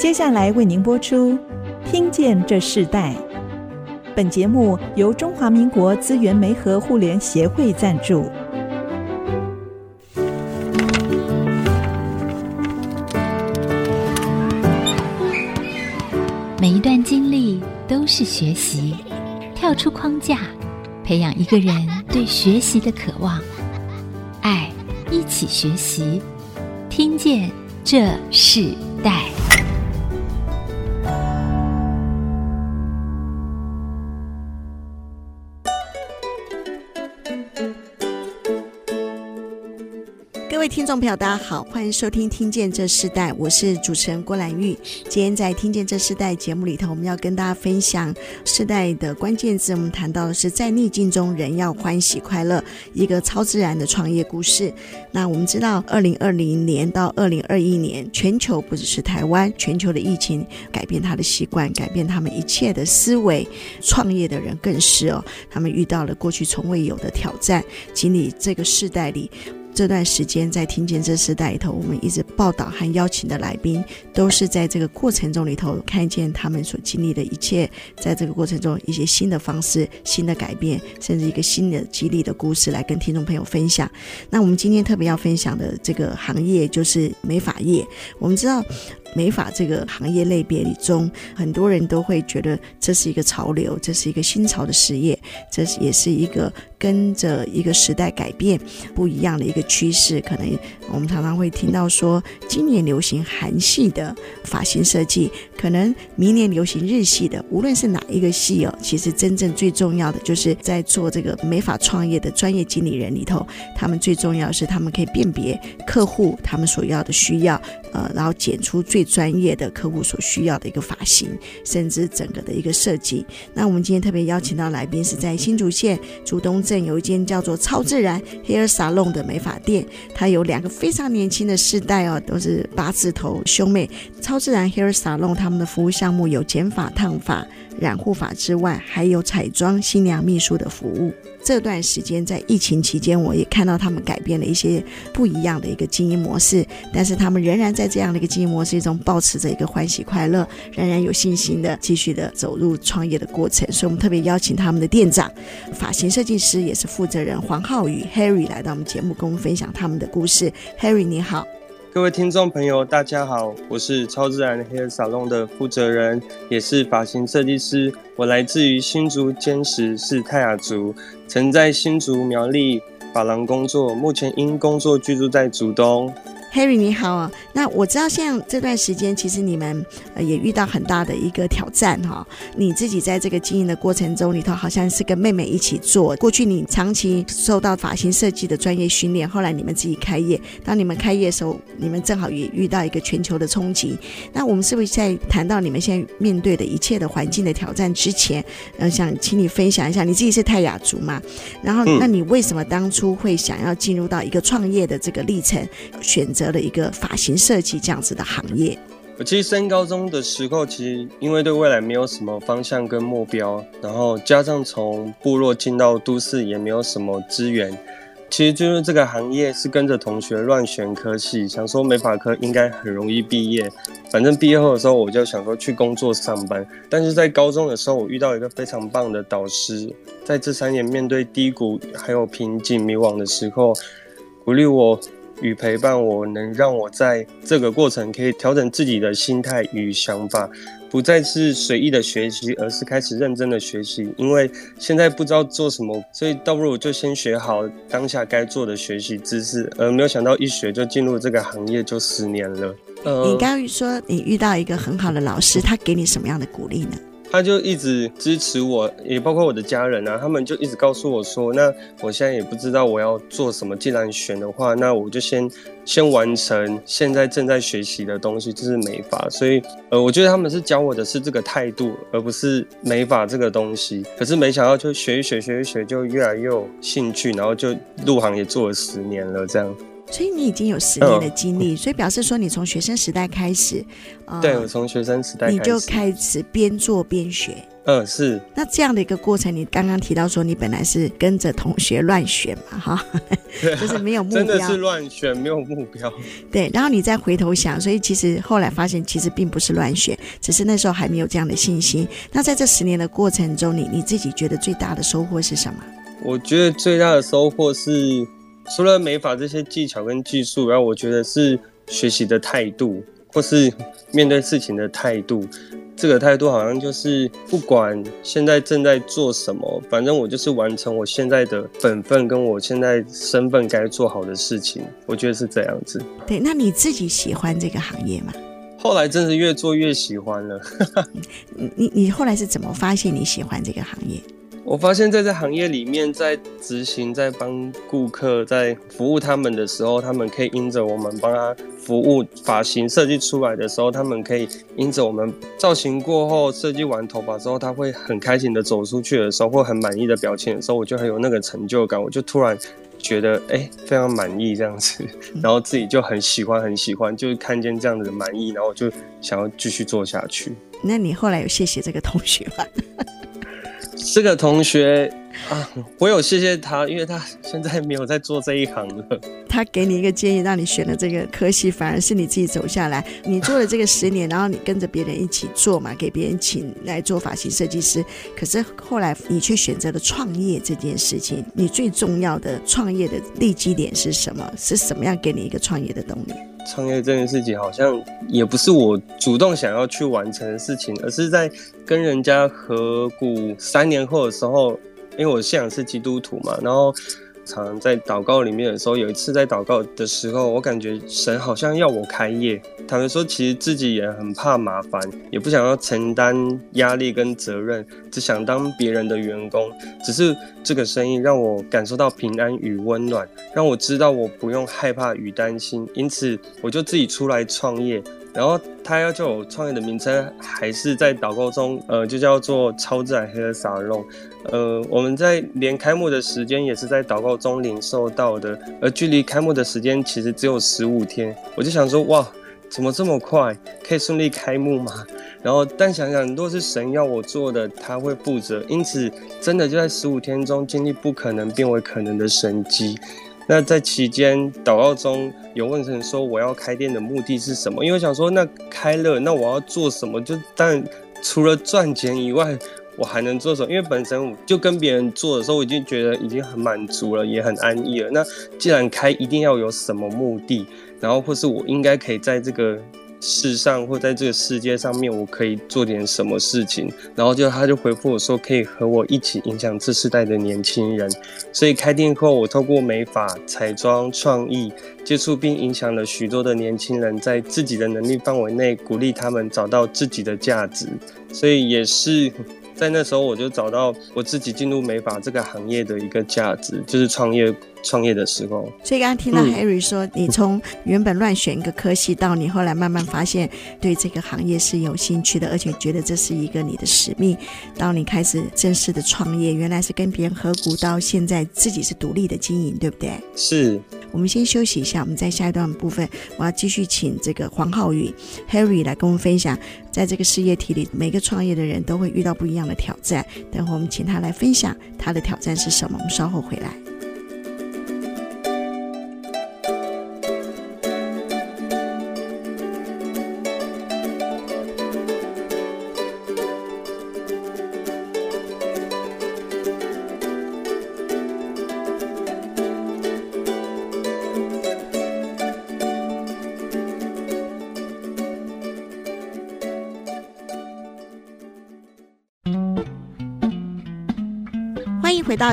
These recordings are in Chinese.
接下来为您播出《听见这世代》。本节目由中华民国资源媒和互联协会赞助。每一段经历都是学习，跳出框架，培养一个人对学习的渴望。爱，一起学习，听见这世代。听众朋友，大家好，欢迎收听《听见这世代》，我是主持人郭兰玉。今天在《听见这世代》节目里头，我们要跟大家分享世代的关键字。我们谈到的是在逆境中人要欢喜快乐，一个超自然的创业故事。那我们知道，二零二零年到二零二一年，全球不只是台湾，全球的疫情改变他的习惯，改变他们一切的思维。创业的人更是哦，他们遇到了过去从未有的挑战，经历这个世代里。这段时间在听见这时代里头，我们一直报道和邀请的来宾，都是在这个过程中里头看见他们所经历的一切，在这个过程中一些新的方式、新的改变，甚至一个新的激励的故事来跟听众朋友分享。那我们今天特别要分享的这个行业就是美发业。我们知道。美发这个行业类别里中，很多人都会觉得这是一个潮流，这是一个新潮的事业，这也是一个跟着一个时代改变不一样的一个趋势。可能我们常常会听到说，今年流行韩系的发型设计，可能明年流行日系的。无论是哪一个系哦，其实真正最重要的就是在做这个美发创业的专业经理人里头，他们最重要是他们可以辨别客户他们所要的需要，呃，然后剪出最。专业的客户所需要的一个发型，甚至整个的一个设计。那我们今天特别邀请到来宾是在新竹县竹东镇有一间叫做超自然 Hair Salon 的美发店，它有两个非常年轻的世代哦，都是八字头兄妹。超自然 Hair Salon 他们的服务项目有剪发、烫发、染护发之外，还有彩妆、新娘秘书的服务。这段时间在疫情期间，我也看到他们改变了一些不一样的一个经营模式，但是他们仍然在这样的一个经营模式中保持着一个欢喜快乐，仍然有信心的继续的走入创业的过程。所以，我们特别邀请他们的店长、发型设计师也是负责人黄浩宇 Harry 来到我们节目，跟我们分享他们的故事。Harry，你好。各位听众朋友，大家好，我是超自然 Hair Salon 的负责人，也是发型设计师。我来自于新竹尖石，是泰雅族，曾在新竹苗栗发廊工作，目前因工作居住在竹东。Harry 你好啊，那我知道像这段时间，其实你们呃也遇到很大的一个挑战哈。你自己在这个经营的过程中里头，好像是跟妹妹一起做。过去你长期受到发型设计的专业训练，后来你们自己开业。当你们开业的时候，你们正好也遇到一个全球的冲击。那我们是不是在谈到你们现在面对的一切的环境的挑战之前，呃，想请你分享一下，你自己是泰雅族嘛？然后，那你为什么当初会想要进入到一个创业的这个历程，选择？择了一个发型设计这样子的行业。我其实升高中的时候，其实因为对未来没有什么方向跟目标，然后加上从部落进到都市也没有什么资源，其实就是这个行业是跟着同学乱选科系，想说美发科应该很容易毕业。反正毕业后的时候，我就想说去工作上班。但是在高中的时候，我遇到一个非常棒的导师，在这三年面对低谷还有瓶颈迷惘的时候，鼓励我。与陪伴我，能让我在这个过程可以调整自己的心态与想法，不再是随意的学习，而是开始认真的学习。因为现在不知道做什么，所以倒不如就先学好当下该做的学习知识。而没有想到一学就进入这个行业，就十年了。呃，你刚刚说你遇到一个很好的老师，他给你什么样的鼓励呢？他就一直支持我，也包括我的家人啊，他们就一直告诉我说，那我现在也不知道我要做什么，既然选的话，那我就先先完成现在正在学习的东西，就是美发。所以，呃，我觉得他们是教我的是这个态度，而不是美发这个东西。可是没想到，就学一学，学一学，就越来越有兴趣，然后就入行也做了十年了，这样。所以你已经有十年的经历，嗯、所以表示说你从学生时代开始，呃、对，我从学生时代你就开始边做边学。嗯，是。那这样的一个过程，你刚刚提到说你本来是跟着同学乱选嘛，哈，就是没有目标，真的是乱选，没有目标。对，然后你再回头想，所以其实后来发现，其实并不是乱选，只是那时候还没有这样的信心。那在这十年的过程中，你你自己觉得最大的收获是什么？我觉得最大的收获是，除了美法这些技巧跟技术，然后我觉得是学习的态度，或是面对事情的态度。这个态度好像就是，不管现在正在做什么，反正我就是完成我现在的本分，跟我现在身份该做好的事情。我觉得是这样子。对，那你自己喜欢这个行业吗？后来真是越做越喜欢了。你你你后来是怎么发现你喜欢这个行业？我发现在这行业里面，在执行、在帮顾客、在服务他们的时候，他们可以因着我们帮他服务发型设计出来的时候，他们可以因着我们造型过后设计完头发之后，他会很开心的走出去的时候，或很满意的表情的时候，我就很有那个成就感，我就突然觉得哎、欸，非常满意这样子，然后自己就很喜欢很喜欢，就是看见这样子的满意，然后我就想要继续做下去。那你后来有谢谢这个同学吗？这个同学啊，我有谢谢他，因为他现在没有在做这一行了。他给你一个建议，让你选了这个科系，反而是你自己走下来。你做了这个十年，然后你跟着别人一起做嘛，给别人请来做发型设计师。可是后来你却选择了创业这件事情。你最重要的创业的立基点是什么？是什么样给你一个创业的动力？创业这件事情好像也不是我主动想要去完成的事情，而是在跟人家合股三年后的时候，因为我信仰是基督徒嘛，然后。常在祷告里面的时候，有一次在祷告的时候，我感觉神好像要我开业。他们说，其实自己也很怕麻烦，也不想要承担压力跟责任，只想当别人的员工。只是这个生意让我感受到平安与温暖，让我知道我不用害怕与担心。因此，我就自己出来创业。然后他要叫我创业的名称，还是在祷告中，呃，就叫做超自然黑人沙龙。呃，我们在连开幕的时间也是在祷告中领受到的，而距离开幕的时间其实只有十五天。我就想说，哇，怎么这么快可以顺利开幕吗？然后，但想想，若是神要我做的，他会负责。因此，真的就在十五天中经历不可能变为可能的神迹。那在期间祷告中有问神说：“我要开店的目的是什么？”因为想说，那开了，那我要做什么？就但除了赚钱以外，我还能做什么？因为本身我就跟别人做的时候，我已经觉得已经很满足了，也很安逸了。那既然开，一定要有什么目的，然后或是我应该可以在这个。世上或在这个世界上面，我可以做点什么事情？然后就他就回复我说，可以和我一起影响这世代的年轻人。所以开店后，我透过美发、彩妆、创意接触并影响了许多的年轻人，在自己的能力范围内鼓励他们找到自己的价值。所以也是。在那时候，我就找到我自己进入美发这个行业的一个价值，就是创业创业的时候。所以刚刚听到 Harry 说，嗯、你从原本乱选一个科系，到你后来慢慢发现对这个行业是有兴趣的，而且觉得这是一个你的使命，到你开始正式的创业，原来是跟别人合股，到现在自己是独立的经营，对不对？是。我们先休息一下，我们在下一段部分，我要继续请这个黄浩宇 Harry 来跟我们分享，在这个事业体里，每个创业的人都会遇到不一样的挑战。等会我们请他来分享他的挑战是什么，我们稍后回来。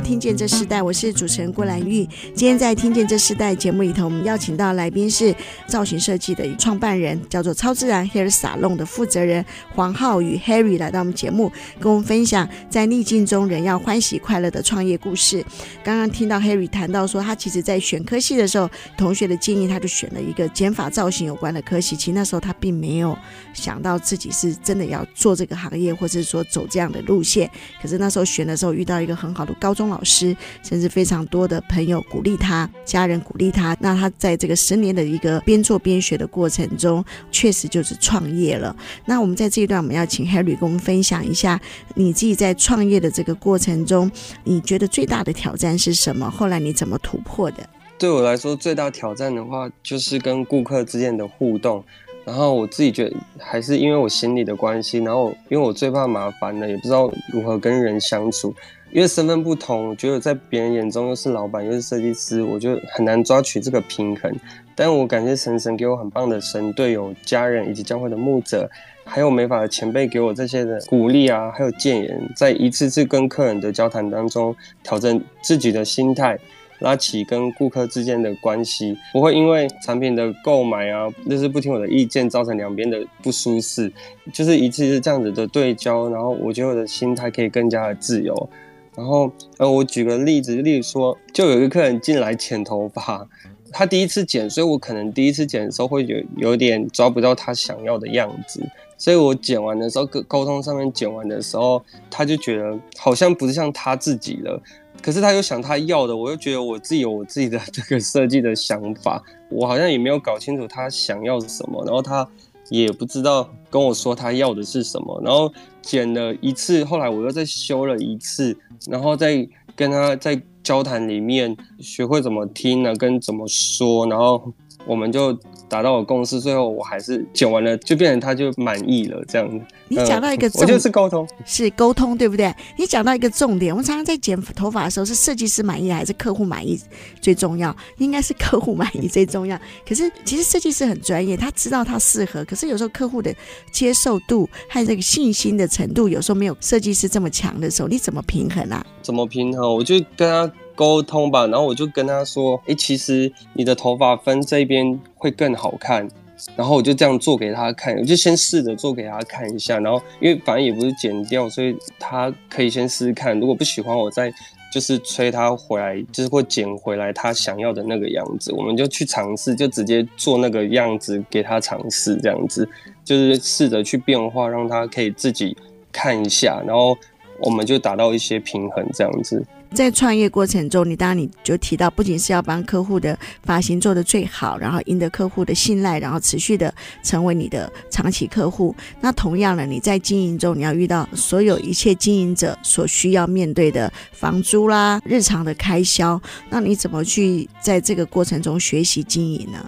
听见这世代，我是主持人郭兰玉。今天在听见这世代节目里头，我们邀请到来宾是造型设计的创办人，叫做超自然 Hair Salon 的负责人黄浩与 Harry 来到我们节目，跟我们分享在逆境中仍要欢喜快乐的创业故事。刚刚听到 Harry 谈到说，他其实在选科系的时候，同学的建议他就选了一个减法造型有关的科系。其实那时候他并没有想到自己是真的要做这个行业，或者是说走这样的路线。可是那时候选的时候遇到一个很好的高中老师，甚至非常多的朋友鼓励他，家人鼓励他。那他在这个十年的一个边做边学的过程中，确实就是创业了。那我们在这一段，我们要请 Harry 跟我们分享一下你自己在创业的这个过程中，你觉得最大的挑战是什么？后来你怎么突破的？对我来说，最大挑战的话，就是跟顾客之间的互动。然后我自己觉得，还是因为我心理的关系，然后因为我最怕麻烦了，也不知道如何跟人相处。因为身份不同，我觉得在别人眼中又是老板又是设计师，我就很难抓取这个平衡。但我感谢神神给我很棒的神队友、家人以及教会的牧者，还有美法的前辈给我这些的鼓励啊，还有建言，在一次次跟客人的交谈当中，调整自己的心态。拉起跟顾客之间的关系，不会因为产品的购买啊，就是不听我的意见，造成两边的不舒适。就是一次是这样子的对焦，然后我觉得我的心态可以更加的自由。然后，呃，我举个例子，例如说，就有一个客人进来剪头发，他第一次剪，所以我可能第一次剪的时候会有有点抓不到他想要的样子，所以我剪完的时候，沟沟通上面剪完的时候，他就觉得好像不是像他自己了。可是他又想他要的，我又觉得我自己有我自己的 这个设计的想法，我好像也没有搞清楚他想要什么，然后他也不知道跟我说他要的是什么，然后剪了一次，后来我又再修了一次，然后再跟他在交谈里面学会怎么听呢，跟怎么说，然后我们就。达到了共识，最后我还是剪完了，就变成他就满意了这样子。你讲到一个重点，我就是沟通，是沟通，对不对？你讲到一个重点，我们常常在剪头发的时候，是设计师满意还是客户满意最重要？应该是客户满意最重要。可是其实设计师很专业，他知道他适合，可是有时候客户的接受度和这个信心的程度，有时候没有设计师这么强的时候，你怎么平衡啊？怎么平衡？我就跟他。沟通吧，然后我就跟他说：“诶，其实你的头发分这边会更好看。”然后我就这样做给他看，我就先试着做给他看一下。然后因为反正也不是剪掉，所以他可以先试试看。如果不喜欢，我再就是催他回来，就是会剪回来他想要的那个样子。我们就去尝试，就直接做那个样子给他尝试，这样子就是试着去变化，让他可以自己看一下。然后我们就达到一些平衡，这样子。在创业过程中，你当然你就提到，不仅是要帮客户的发型做得最好，然后赢得客户的信赖，然后持续的成为你的长期客户。那同样的，你在经营中，你要遇到所有一切经营者所需要面对的房租啦、日常的开销，那你怎么去在这个过程中学习经营呢？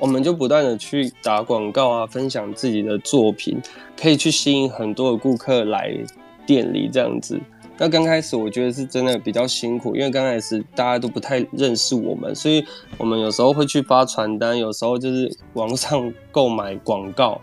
我们就不断的去打广告啊，分享自己的作品，可以去吸引很多的顾客来店里这样子。那刚开始我觉得是真的比较辛苦，因为刚开始大家都不太认识我们，所以我们有时候会去发传单，有时候就是网上购买广告，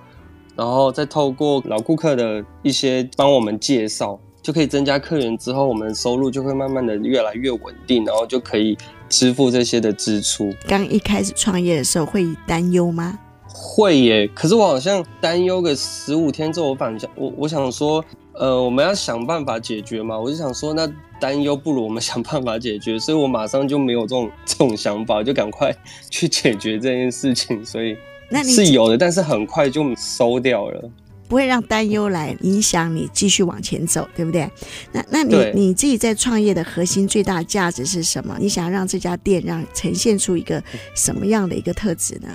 然后再透过老顾客的一些帮我们介绍，就可以增加客源。之后我们的收入就会慢慢的越来越稳定，然后就可以支付这些的支出。刚一开始创业的时候会担忧吗？会耶，可是我好像担忧个十五天之后，我反正我我想说。呃，我们要想办法解决嘛，我就想说，那担忧不如我们想办法解决，所以我马上就没有这种这种想法，就赶快去解决这件事情。所以那你是有的，但是很快就收掉了，不会让担忧来影响你继续往前走，对不对？那那你你自己在创业的核心最大价值是什么？你想要让这家店让呈现出一个什么样的一个特质呢？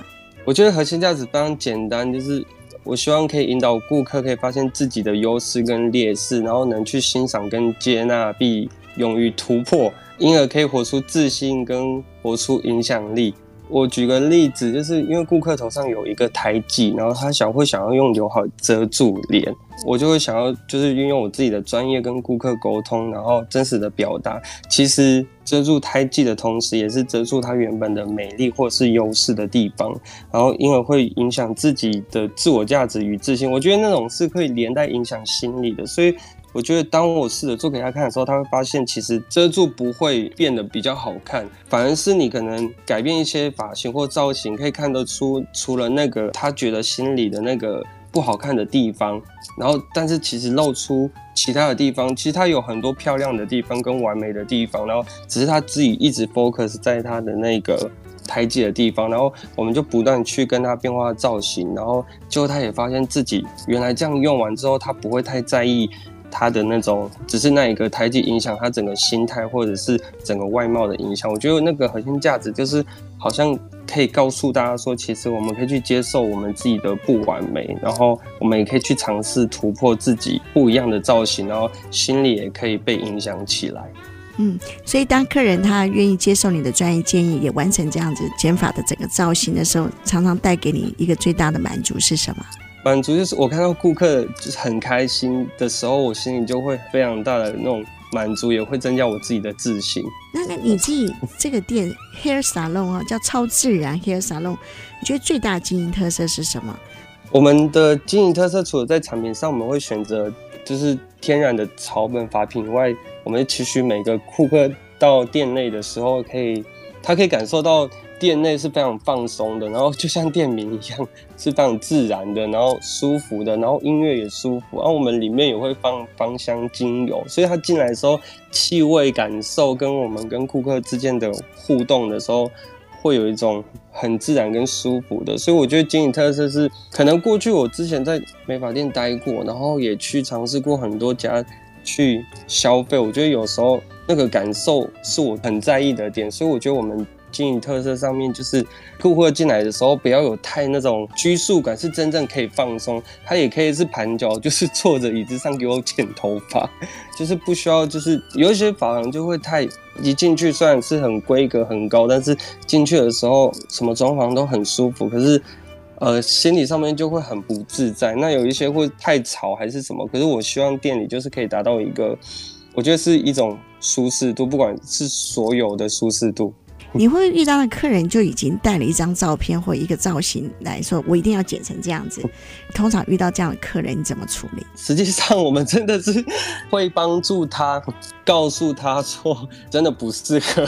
我觉得核心价值非常简单，就是。我希望可以引导顾客可以发现自己的优势跟劣势，然后能去欣赏跟接纳，并勇于突破，因而可以活出自信跟活出影响力。我举个例子，就是因为顾客头上有一个胎记，然后他想会想要用刘海遮住脸。我就会想要，就是运用我自己的专业跟顾客沟通，然后真实的表达。其实遮住胎记的同时，也是遮住它原本的美丽或是优势的地方，然后因而会影响自己的自我价值与自信。我觉得那种是可以连带影响心理的。所以我觉得，当我试着做给他看的时候，他会发现其实遮住不会变得比较好看，反而是你可能改变一些发型或造型，可以看得出除了那个他觉得心里的那个。不好看的地方，然后但是其实露出其他的地方，其实它有很多漂亮的地方跟完美的地方，然后只是他自己一直 focus 在他的那个胎记的地方，然后我们就不断去跟他变化造型，然后最后他也发现自己原来这样用完之后，他不会太在意他的那种，只是那一个胎记影响他整个心态，或者是整个外貌的影响。我觉得那个核心价值就是，好像可以告诉大家说，其实我们可以去接受我们自己的不完美，然后我们也可以去尝试突破自己不一样的造型，然后心里也可以被影响起来。嗯，所以当客人他愿意接受你的专业建议，也完成这样子剪法的整个造型的时候，常常带给你一个最大的满足是什么？满足就是我看到顾客就是很开心的时候，我心里就会非常大的那种满足，也会增加我自己的自信。那那你自己这个店 Hair Salon 啊，叫超自然 Hair Salon，你觉得最大的经营特色是什么？我们的经营特色除了在产品上，我们会选择就是天然的草本发品以外，我们期许每个顾客到店内的时候，可以他可以感受到。店内是非常放松的，然后就像店名一样，是非常自然的，然后舒服的，然后音乐也舒服。然后我们里面也会放芳香精油，所以他进来的时候，气味感受跟我们跟顾客之间的互动的时候，会有一种很自然跟舒服的。所以我觉得经营特色是，可能过去我之前在美发店待过，然后也去尝试过很多家去消费，我觉得有时候那个感受是我很在意的点，所以我觉得我们。经营特色上面就是顾客进来的时候不要有太那种拘束感，是真正可以放松。他也可以是盘脚，就是坐着椅子上给我剪头发，就是不需要，就是有一些发廊就会太一进去，虽然是很规格很高，但是进去的时候什么装潢都很舒服，可是呃心理上面就会很不自在。那有一些会太吵还是什么，可是我希望店里就是可以达到一个，我觉得是一种舒适度，不管是所有的舒适度。你会遇到的客人就已经带了一张照片或一个造型来说，我一定要剪成这样子。通常遇到这样的客人，你怎么处理？实际上，我们真的是会帮助他，告诉他说，真的不适合。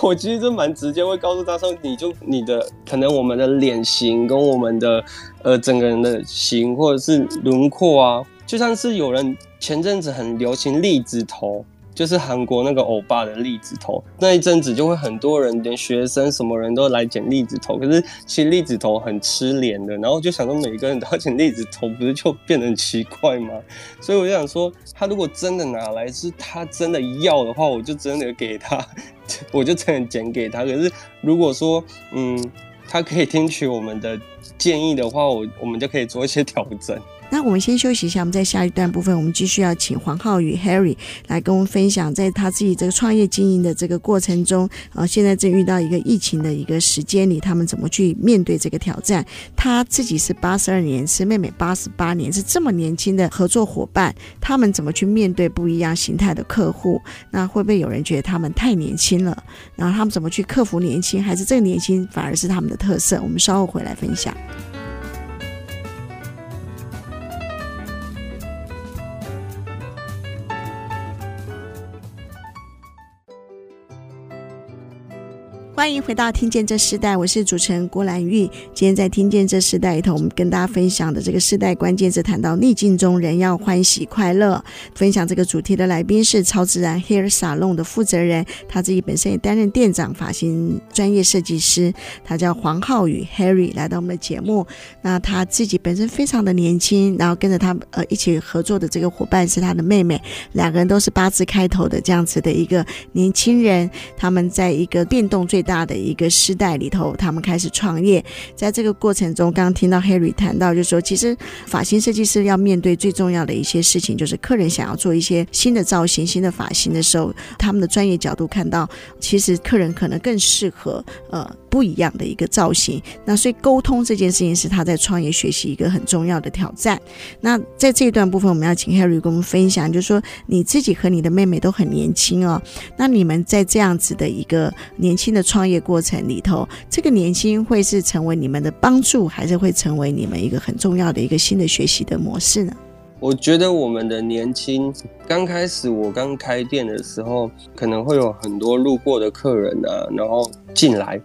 我其实就蛮直接，会告诉他说，你就你的可能我们的脸型跟我们的呃整个人的型或者是轮廓啊，就像是有人前阵子很流行栗子头。就是韩国那个欧巴的栗子头，那一阵子就会很多人，连学生什么人都来剪栗子头。可是其实栗子头很吃脸的，然后就想说每个人都要剪栗子头，不是就变得很奇怪吗？所以我就想说，他如果真的拿来是他真的要的话，我就真的给他，我就真的剪给他。可是如果说，嗯，他可以听取我们的建议的话，我我们就可以做一些调整。那我们先休息一下，我们在下一段部分，我们继续要请黄浩宇 Harry 来跟我们分享，在他自己这个创业经营的这个过程中，啊，现在正遇到一个疫情的一个时间里，他们怎么去面对这个挑战？他自己是八十二年，是妹妹八十八年，是这么年轻的合作伙伴，他们怎么去面对不一样形态的客户？那会不会有人觉得他们太年轻了？然后他们怎么去克服年轻？还是这个年轻反而是他们的特色？我们稍后回来分享。欢迎回到《听见这世代》，我是主持人郭兰玉。今天在《听见这世代》里头，我们跟大家分享的这个世代关键字，谈到逆境中人要欢喜快乐。分享这个主题的来宾是超自然 Hair Salon 的负责人，他自己本身也担任店长、发型专业设计师，他叫黄浩宇 Harry，来到我们的节目。那他自己本身非常的年轻，然后跟着他呃一起合作的这个伙伴是他的妹妹，两个人都是八字开头的这样子的一个年轻人。他们在一个变动最大大的一个时代里头，他们开始创业。在这个过程中，刚刚听到 Harry 谈到，就说，其实发型设计师要面对最重要的一些事情，就是客人想要做一些新的造型、新的发型的时候，他们的专业角度看到，其实客人可能更适合呃。不一样的一个造型，那所以沟通这件事情是他在创业学习一个很重要的挑战。那在这一段部分，我们要请 Harry 跟我们分享，就是说你自己和你的妹妹都很年轻哦，那你们在这样子的一个年轻的创业过程里头，这个年轻会是成为你们的帮助，还是会成为你们一个很重要的一个新的学习的模式呢？我觉得我们的年轻，刚开始我刚开店的时候，可能会有很多路过的客人啊，然后进来。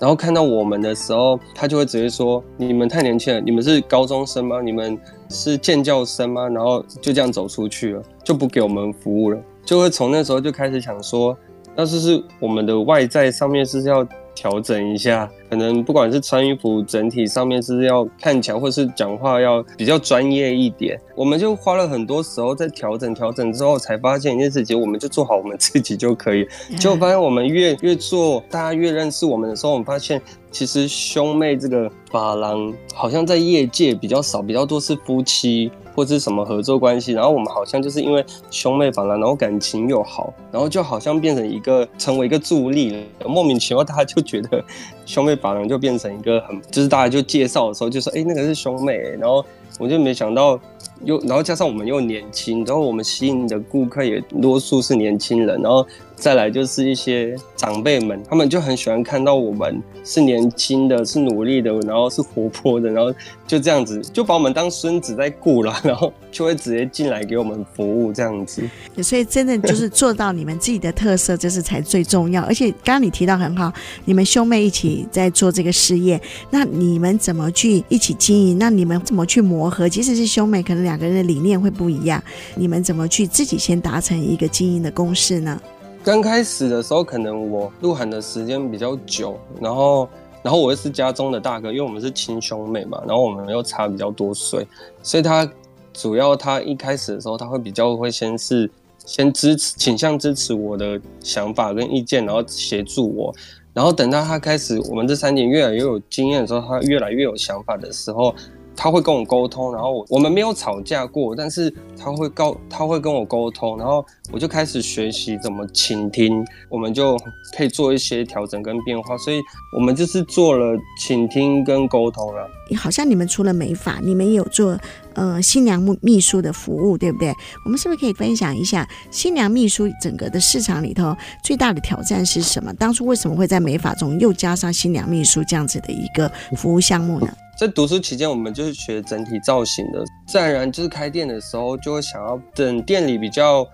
然后看到我们的时候，他就会直接说：“你们太年轻了，你们是高中生吗？你们是建教生吗？”然后就这样走出去了，就不给我们服务了。就会从那时候就开始想说，那是是我们的外在上面是要调整一下，可能不管是穿衣服，整体上面是要看起来，或是讲话要比较专业一点。我们就花了很多时候在调整，调整之后才发现一件事情，我们就做好我们自己就可以。结果发现我们越越做，大家越认识我们的时候，我们发现其实兄妹这个发廊好像在业界比较少，比较多是夫妻。或者是什么合作关系，然后我们好像就是因为兄妹反了，然后感情又好，然后就好像变成一个成为一个助力了，莫名其妙大家就觉得兄妹反了就变成一个很，就是大家就介绍的时候就说，哎，那个是兄妹，然后我就没想到又，然后加上我们又年轻，然后我们吸引的顾客也多数是年轻人，然后。再来就是一些长辈们，他们就很喜欢看到我们是年轻的，是努力的，然后是活泼的，然后就这样子就把我们当孙子在顾了，然后就会直接进来给我们服务这样子。所以真的就是做到你们自己的特色，这是才最重要。而且刚刚你提到很好，你们兄妹一起在做这个事业，那你们怎么去一起经营？那你们怎么去磨合？即使是兄妹，可能两个人的理念会不一样，你们怎么去自己先达成一个经营的共识呢？刚开始的时候，可能我入行的时间比较久，然后，然后我又是家中的大哥，因为我们是亲兄妹嘛，然后我们又差比较多岁，所以他主要他一开始的时候，他会比较会先是先支持，倾向支持我的想法跟意见，然后协助我，然后等到他开始我们这三年越来越有经验的时候，他越来越有想法的时候。他会跟我沟通，然后我们没有吵架过，但是他会告他会跟我沟通，然后我就开始学习怎么倾听，我们就可以做一些调整跟变化，所以我们就是做了倾听跟沟通了。好像你们除了美发，你们也有做呃新娘秘书的服务，对不对？我们是不是可以分享一下新娘秘书整个的市场里头最大的挑战是什么？当初为什么会在美发中又加上新娘秘书这样子的一个服务项目呢？在读书期间，我们就是学整体造型的，自然而然就是开店的时候，就会想要等店里比较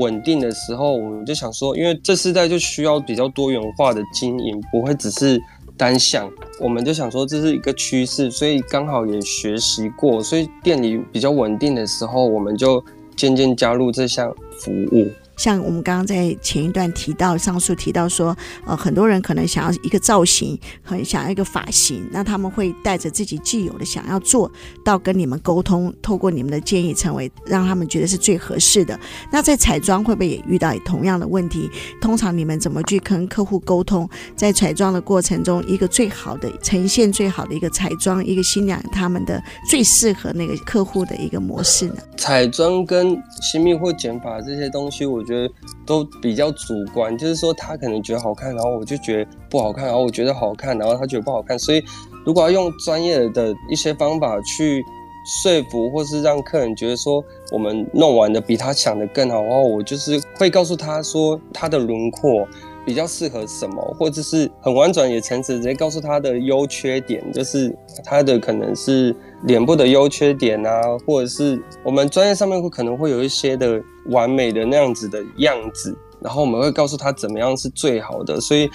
稳定的时候，我们就想说，因为这世代就需要比较多元化的经营，不会只是单向，我们就想说这是一个趋势，所以刚好也学习过，所以店里比较稳定的时候，我们就渐渐加入这项服务。像我们刚刚在前一段提到，上述提到说，呃，很多人可能想要一个造型，很想要一个发型，那他们会带着自己既有的想要做到跟你们沟通，透过你们的建议，成为让他们觉得是最合适的。那在彩妆会不会也遇到同样的问题？通常你们怎么去跟客户沟通，在彩妆的过程中，一个最好的呈现，最好的一个彩妆，一个新娘他们的最适合那个客户的一个模式呢？彩妆跟新密或剪发这些东西，我。觉得都比较主观，就是说他可能觉得好看，然后我就觉得不好看，然后我觉得好看，然后他觉得不好看。所以如果要用专业的一些方法去说服，或是让客人觉得说我们弄完的比他想的更好的话，我就是会告诉他说他的轮廓比较适合什么，或者是很婉转也诚实，直接告诉他的优缺点，就是他的可能是脸部的优缺点啊，或者是我们专业上面会可能会有一些的完美的那样子的样子，然后我们会告诉他怎么样是最好的，所以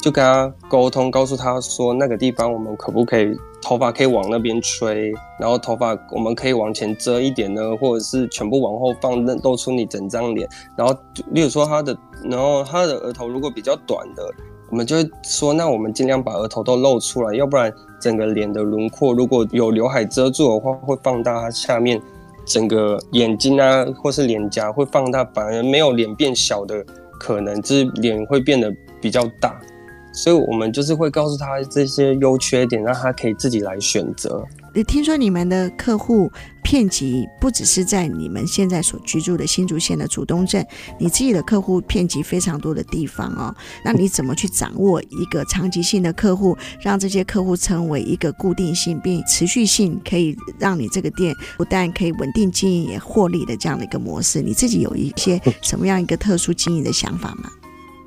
就跟他沟通，告诉他说那个地方我们可不可以头发可以往那边吹，然后头发我们可以往前遮一点呢，或者是全部往后放，露出你整张脸，然后例如说他的。然后他的额头如果比较短的，我们就会说，那我们尽量把额头都露出来，要不然整个脸的轮廓如果有刘海遮住的话，会放大它下面整个眼睛啊，或是脸颊会放大，反而没有脸变小的可能，就是脸会变得比较大。所以我们就是会告诉他这些优缺点，让他可以自己来选择。你听说你们的客户遍及不只是在你们现在所居住的新竹县的竹东镇，你自己的客户遍及非常多的地方哦。那你怎么去掌握一个长期性的客户，让这些客户成为一个固定性并持续性，可以让你这个店不但可以稳定经营也获利的这样的一个模式？你自己有一些什么样一个特殊经营的想法吗？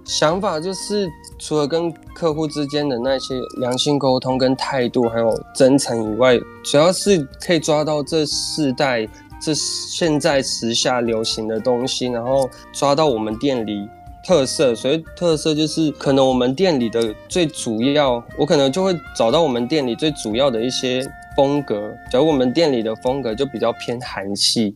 想法就是，除了跟客户之间的那些良性沟通跟态度，还有真诚以外，主要是可以抓到这世代这现在时下流行的东西，然后抓到我们店里特色。所以特色就是，可能我们店里的最主要，我可能就会找到我们店里最主要的一些风格。假如我们店里的风格就比较偏韩系。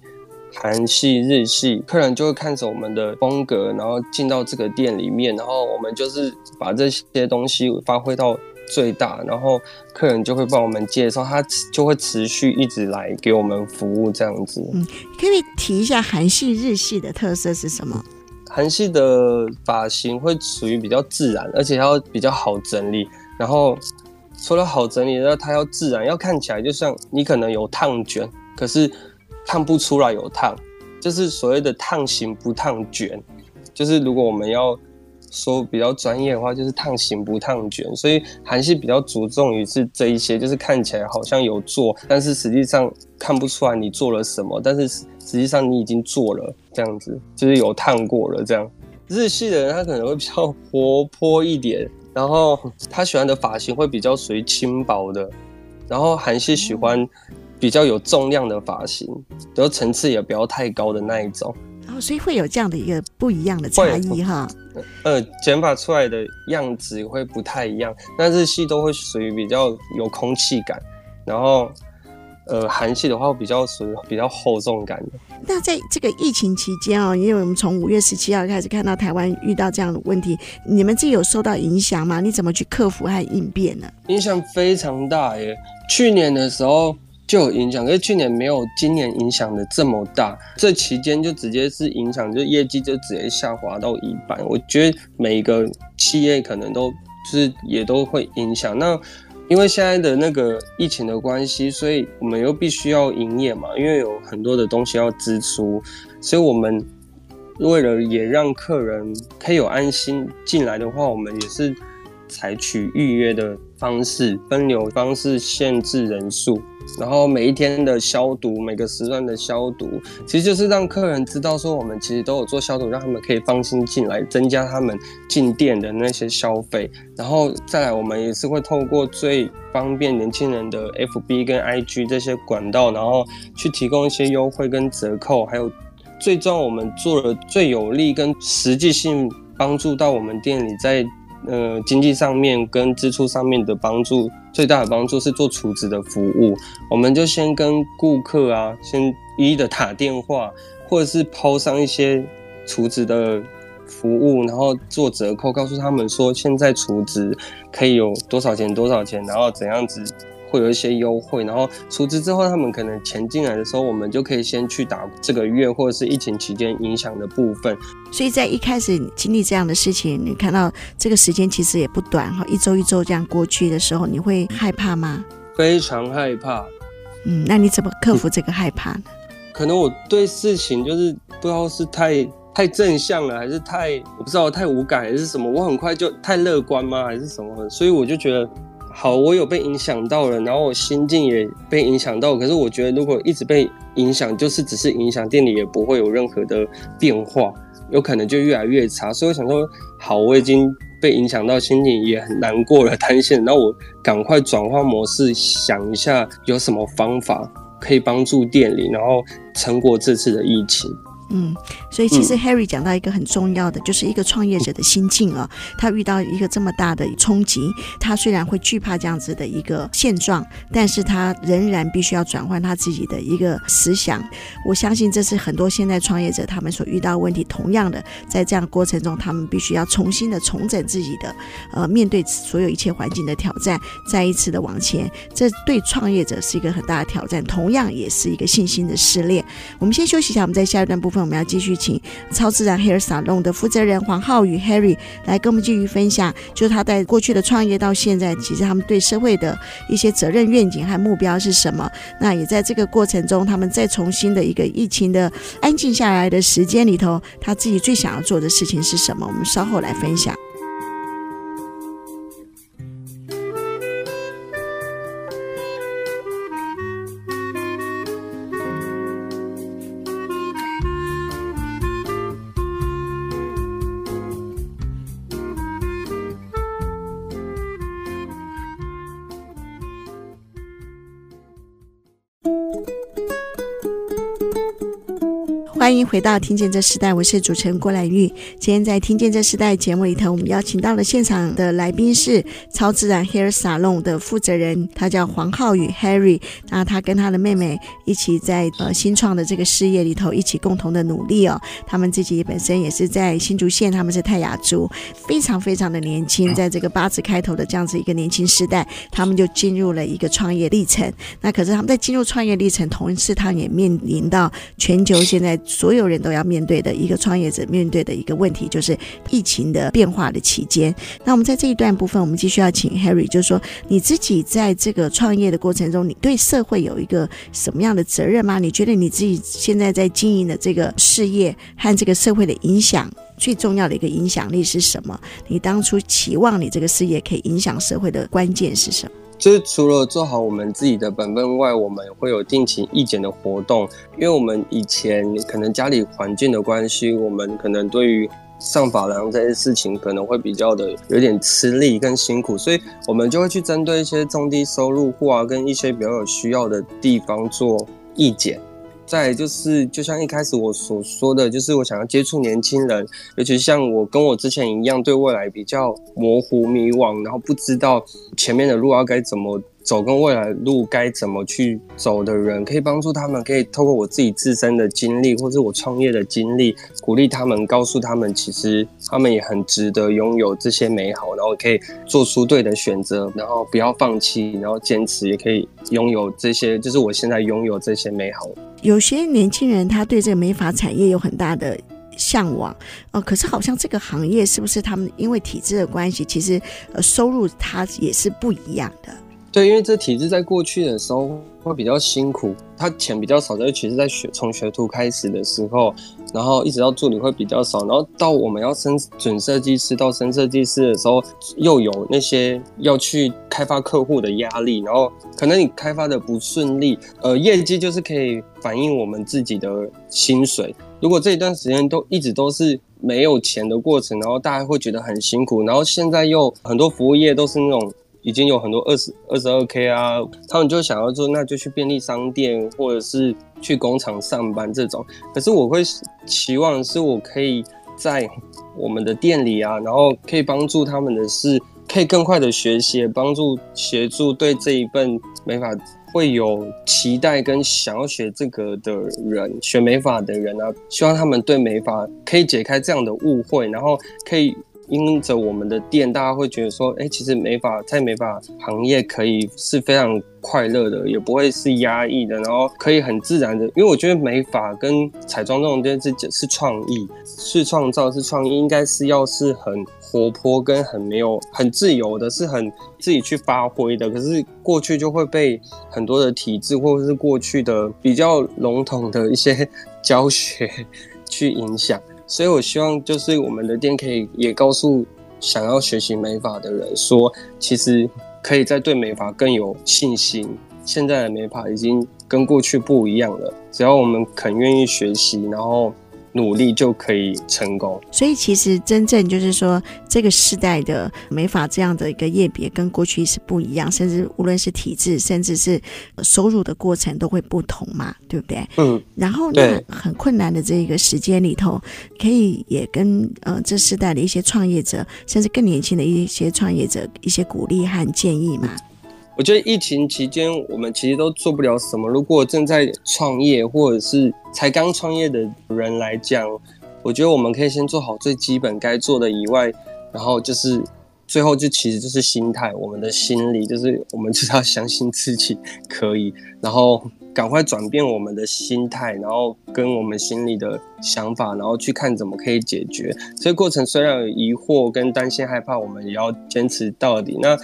韩系、日系，客人就会看着我们的风格，然后进到这个店里面，然后我们就是把这些东西发挥到最大，然后客人就会帮我们介绍，他就会持续一直来给我们服务这样子。嗯，可以提一下韩系、日系的特色是什么？韩系的发型会属于比较自然，而且要比较好整理。然后除了好整理，那它要自然，要看起来就像你可能有烫卷，可是看不出来有烫，就是所谓的烫型不烫卷。就是如果我们要说比较专业的话，就是烫型不烫卷。所以韩系比较着重于是这一些，就是看起来好像有做，但是实际上看不出来你做了什么，但是实际上你已经做了这样子，就是有烫过了这样。日系的人他可能会比较活泼一点，然后他喜欢的发型会比较属于轻薄的，然后韩系喜欢比较有重量的发型，然后层次也不要太高的那一种。哦，所以会有这样的一个不一样的差异哈。呃，剪发出来的样子会不太一样，那日系都会属于比较有空气感，然后呃，韩系的话比较属于比较厚重感的。那在这个疫情期间哦，因为我们从五月十七号开始看到台湾遇到这样的问题，你们自己有受到影响吗？你怎么去克服和应变呢？影响非常大耶！去年的时候。就有影响，可是去年没有今年影响的这么大。这期间就直接是影响，就业绩就直接下滑到一半。我觉得每一个企业可能都就是也都会影响。那因为现在的那个疫情的关系，所以我们又必须要营业嘛，因为有很多的东西要支出，所以我们为了也让客人可以有安心进来的话，我们也是采取预约的方式，分流方式限制人数。然后每一天的消毒，每个时段的消毒，其实就是让客人知道说我们其实都有做消毒，让他们可以放心进来，增加他们进店的那些消费。然后再来，我们也是会透过最方便年轻人的 FB 跟 IG 这些管道，然后去提供一些优惠跟折扣，还有最终我们做了最有利跟实际性帮助到我们店里在。呃，经济上面跟支出上面的帮助，最大的帮助是做储值的服务。我们就先跟顾客啊，先一一的打电话，或者是抛上一些储值的服务，然后做折扣，告诉他们说现在储值可以有多少钱多少钱，然后怎样子。会有一些优惠，然后储值之后，他们可能钱进来的时候，我们就可以先去打这个月或者是疫情期间影响的部分。所以在一开始经历这样的事情，你看到这个时间其实也不短哈，一周一周这样过去的时候，你会害怕吗？非常害怕。嗯，那你怎么克服这个害怕呢？可能我对事情就是不知道是太太正向了，还是太我不知道太无感，还是什么？我很快就太乐观吗？还是什么？所以我就觉得。好，我有被影响到了，然后我心境也被影响到。可是我觉得，如果一直被影响，就是只是影响，店里也不会有任何的变化，有可能就越来越差。所以我想说，好，我已经被影响到，心情也很难过了，担心。那我赶快转换模式，想一下有什么方法可以帮助店里，然后撑过这次的疫情。嗯，所以其实 Harry 讲到一个很重要的，就是一个创业者的心境啊。他遇到一个这么大的冲击，他虽然会惧怕这样子的一个现状，但是他仍然必须要转换他自己的一个思想。我相信这是很多现在创业者他们所遇到的问题。同样的，在这样的过程中，他们必须要重新的重整自己的，呃，面对所有一切环境的挑战，再一次的往前。这对创业者是一个很大的挑战，同样也是一个信心的试炼。我们先休息一下，我们在下一段部分。我们要继续请超自然 Hair Salon 的负责人黄浩宇 Harry 来跟我们继续分享，就是他在过去的创业到现在，其实他们对社会的一些责任、愿景和目标是什么？那也在这个过程中，他们再重新的一个疫情的安静下来的时间里头，他自己最想要做的事情是什么？我们稍后来分享。欢欢迎回到《听见这时代》，我是主持人郭兰玉。今天在《听见这时代》节目里头，我们邀请到了现场的来宾是超自然 Hair Salon 的负责人，他叫黄浩宇 Harry。那他跟他的妹妹一起在呃新创的这个事业里头一起共同的努力哦。他们自己本身也是在新竹县，他们是泰雅族，非常非常的年轻，在这个八字开头的这样子一个年轻时代，他们就进入了一个创业历程。那可是他们在进入创业历程，同时他也面临到全球现在。所有人都要面对的一个创业者面对的一个问题，就是疫情的变化的期间。那我们在这一段部分，我们继续要请 Harry，就是说你自己在这个创业的过程中，你对社会有一个什么样的责任吗？你觉得你自己现在在经营的这个事业和这个社会的影响，最重要的一个影响力是什么？你当初期望你这个事业可以影响社会的关键是什么？就是除了做好我们自己的本分外，我们会有定期义检的活动。因为我们以前可能家里环境的关系，我们可能对于上法廊这些事情可能会比较的有点吃力跟辛苦，所以我们就会去针对一些中低收入户啊，跟一些比较有需要的地方做义检。再就是，就像一开始我所说的，就是我想要接触年轻人，尤其像我跟我之前一样，对未来比较模糊迷惘，然后不知道前面的路要该怎么走，跟未来路该怎么去走的人，可以帮助他们，可以透过我自己自身的经历，或是我创业的经历，鼓励他们，告诉他们，其实他们也很值得拥有这些美好，然后可以做出对的选择，然后不要放弃，然后坚持，也可以拥有这些，就是我现在拥有这些美好。有些年轻人他对这个美发产业有很大的向往，呃，可是好像这个行业是不是他们因为体制的关系，其实呃收入它也是不一样的。对，因为这体制在过去的时候会比较辛苦，他钱比较少，尤其是在学从学徒开始的时候，然后一直到助理会比较少，然后到我们要升准设计师到升设计师的时候，又有那些要去开发客户的压力，然后可能你开发的不顺利，呃，业绩就是可以反映我们自己的薪水。如果这一段时间都一直都是没有钱的过程，然后大家会觉得很辛苦，然后现在又很多服务业都是那种。已经有很多二十二十二 K 啊，他们就想要做，那就去便利商店或者是去工厂上班这种。可是我会期望是我可以在我们的店里啊，然后可以帮助他们的是，可以更快的学习，帮助协助对这一份美发会有期待跟想要学这个的人，学美发的人啊，希望他们对美发可以解开这样的误会，然后可以。因着我们的店，大家会觉得说，哎、其实美发在美发行业可以是非常快乐的，也不会是压抑的，然后可以很自然的。因为我觉得美发跟彩妆这种东西是是创意，是创造，是创意，应该是要是很活泼跟很没有很自由的，是很自己去发挥的。可是过去就会被很多的体制或者是过去的比较笼统的一些教学 去影响。所以，我希望就是我们的店可以也告诉想要学习美发的人说，其实可以在对美发更有信心。现在的美发已经跟过去不一样了，只要我们肯愿意学习，然后。努力就可以成功，所以其实真正就是说，这个时代的美发这样的一个业别跟过去是不一样，甚至无论是体制，甚至是收入的过程都会不同嘛，对不对？嗯。然后呢，很困难的这个时间里头，可以也跟呃这世代的一些创业者，甚至更年轻的一些创业者一些鼓励和建议嘛。我觉得疫情期间，我们其实都做不了什么。如果正在创业或者是才刚创业的人来讲，我觉得我们可以先做好最基本该做的以外，然后就是最后就其实就是心态，我们的心理就是我们就是要相信自己可以，然后赶快转变我们的心态，然后跟我们心里的想法，然后去看怎么可以解决。这个过程虽然有疑惑跟担心害怕，我们也要坚持到底。那。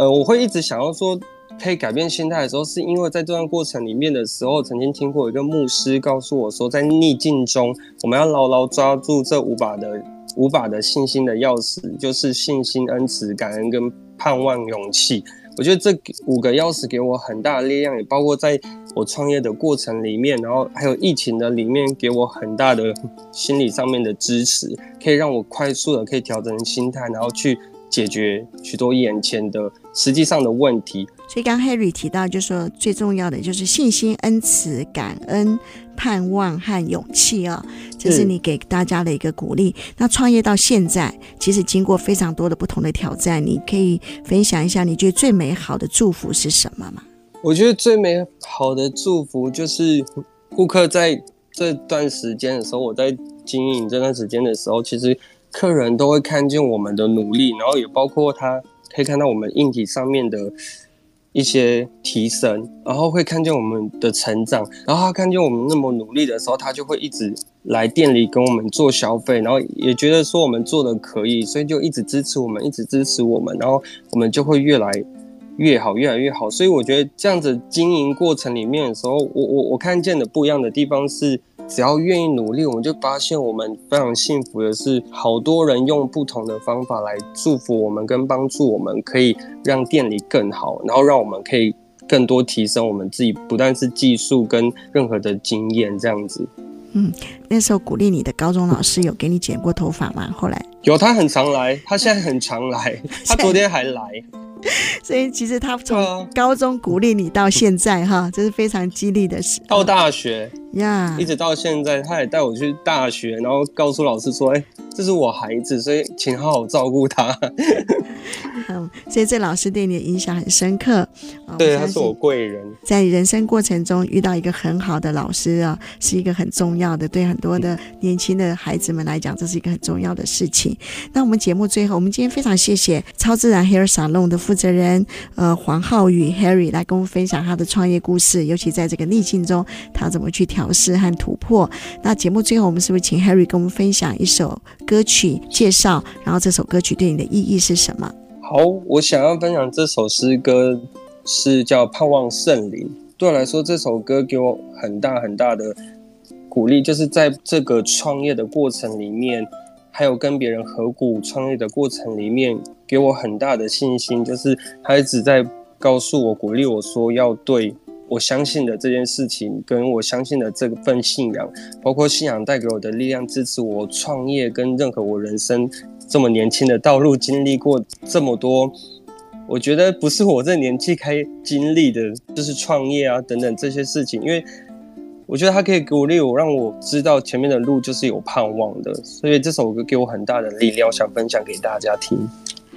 呃，我会一直想要说，可以改变心态的时候，是因为在这段过程里面的时候，曾经听过一个牧师告诉我说，在逆境中，我们要牢牢抓住这五把的五把的信心的钥匙，就是信心、恩慈、感恩跟盼望、勇气。我觉得这五个钥匙给我很大的力量，也包括在我创业的过程里面，然后还有疫情的里面，给我很大的心理上面的支持，可以让我快速的可以调整心态，然后去。解决许多眼前的实际上的问题。所以刚 Harry 提到，就是说最重要的就是信心、恩慈、感恩、盼望和勇气啊、哦，这是你给大家的一个鼓励。那创业到现在，其实经过非常多的不同的挑战，你可以分享一下你觉得最美好的祝福是什么吗？我觉得最美好的祝福就是顾客在这段时间的时候，我在经营这段时间的时候，其实客人都会看见我们的努力，然后也包括他可以看到我们硬体上面的。一些提升，然后会看见我们的成长，然后他看见我们那么努力的时候，他就会一直来店里跟我们做消费，然后也觉得说我们做的可以，所以就一直支持我们，一直支持我们，然后我们就会越来越好，越来越好。所以我觉得这样子经营过程里面的时候，我我我看见的不一样的地方是。只要愿意努力，我们就发现我们非常幸福的是，好多人用不同的方法来祝福我们跟帮助我们，可以让店里更好，然后让我们可以更多提升我们自己，不但是技术跟任何的经验这样子。嗯，那时候鼓励你的高中老师有给你剪过头发吗？后来有，他很常来，他现在很常来，他昨天还来。所以其实他从高中鼓励你到现在哈，这是非常激励的事。到大学呀.一直到现在，他也带我去大学，然后告诉老师说：“哎，这是我孩子，所以请好好照顾他。”嗯，所以这老师对你的影响很深刻。对，他是我贵人。在人生过程中遇到一个很好的老师啊，是一个很重要的，对很多的年轻的孩子们来讲，这是一个很重要的事情。那我们节目最后，我们今天非常谢谢超自然 Hair Salon 的负责人呃黄浩宇 Harry 来跟我们分享他的创业故事，尤其在这个逆境中，他怎么去调试和突破。那节目最后，我们是不是请 Harry 跟我们分享一首歌曲介绍？然后这首歌曲对你的意义是什么？好，我想要分享这首诗歌。是叫盼望圣灵。对我来说，这首歌给我很大很大的鼓励，就是在这个创业的过程里面，还有跟别人合股创业的过程里面，给我很大的信心。就是他一直在告诉我、鼓励我说，要对我相信的这件事情，跟我相信的这份信仰，包括信仰带给我的力量，支持我创业，跟任何我人生这么年轻的道路，经历过这么多。我觉得不是我这年纪该经历的，就是创业啊等等这些事情，因为我觉得他可以鼓励我，让我知道前面的路就是有盼望的，所以这首歌给我很大的力量，想分享给大家听。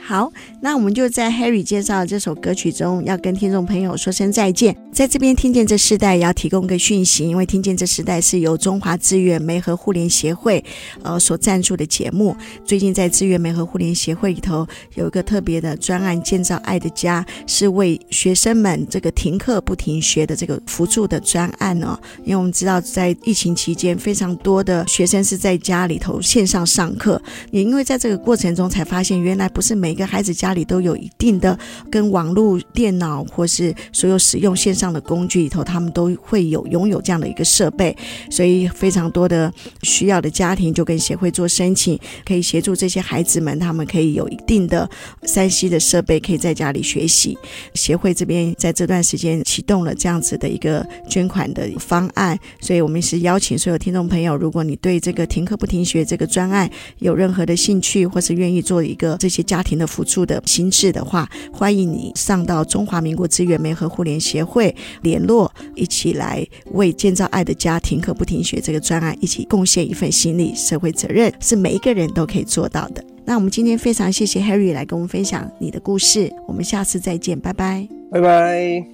好，那我们就在 Harry 介绍这首歌曲中，要跟听众朋友说声再见。在这边听见这世代也要提供个讯息，因为听见这世代是由中华资源媒和互联协会呃所赞助的节目。最近在资源媒和互联协会里头有一个特别的专案，建造爱的家，是为学生们这个停课不停学的这个辅助的专案哦。因为我们知道在疫情期间，非常多的学生是在家里头线上上课，也因为在这个过程中才发现，原来不是每一个孩子家里都有一定的跟网络、电脑或是所有使用线上的工具里头，他们都会有拥有这样的一个设备，所以非常多的需要的家庭就跟协会做申请，可以协助这些孩子们，他们可以有一定的 3C 的设备，可以在家里学习。协会这边在这段时间启动了这样子的一个捐款的方案，所以我们是邀请所有听众朋友，如果你对这个停课不停学这个专案有任何的兴趣，或是愿意做一个这些家庭的。辅助的心智的话，欢迎你上到中华民国资源媒和互联协会联络，一起来为建造爱的家停课不停学这个专案一起贡献一份心力。社会责任是每一个人都可以做到的。那我们今天非常谢谢 Harry 来跟我们分享你的故事，我们下次再见，拜拜，拜拜。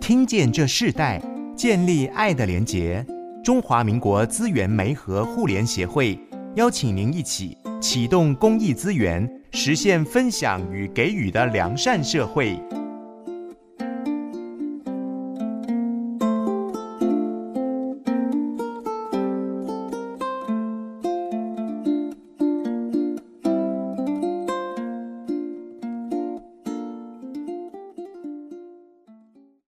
听见这世代，建立爱的连结，中华民国资源媒和互联协会。邀请您一起启动公益资源，实现分享与给予的良善社会。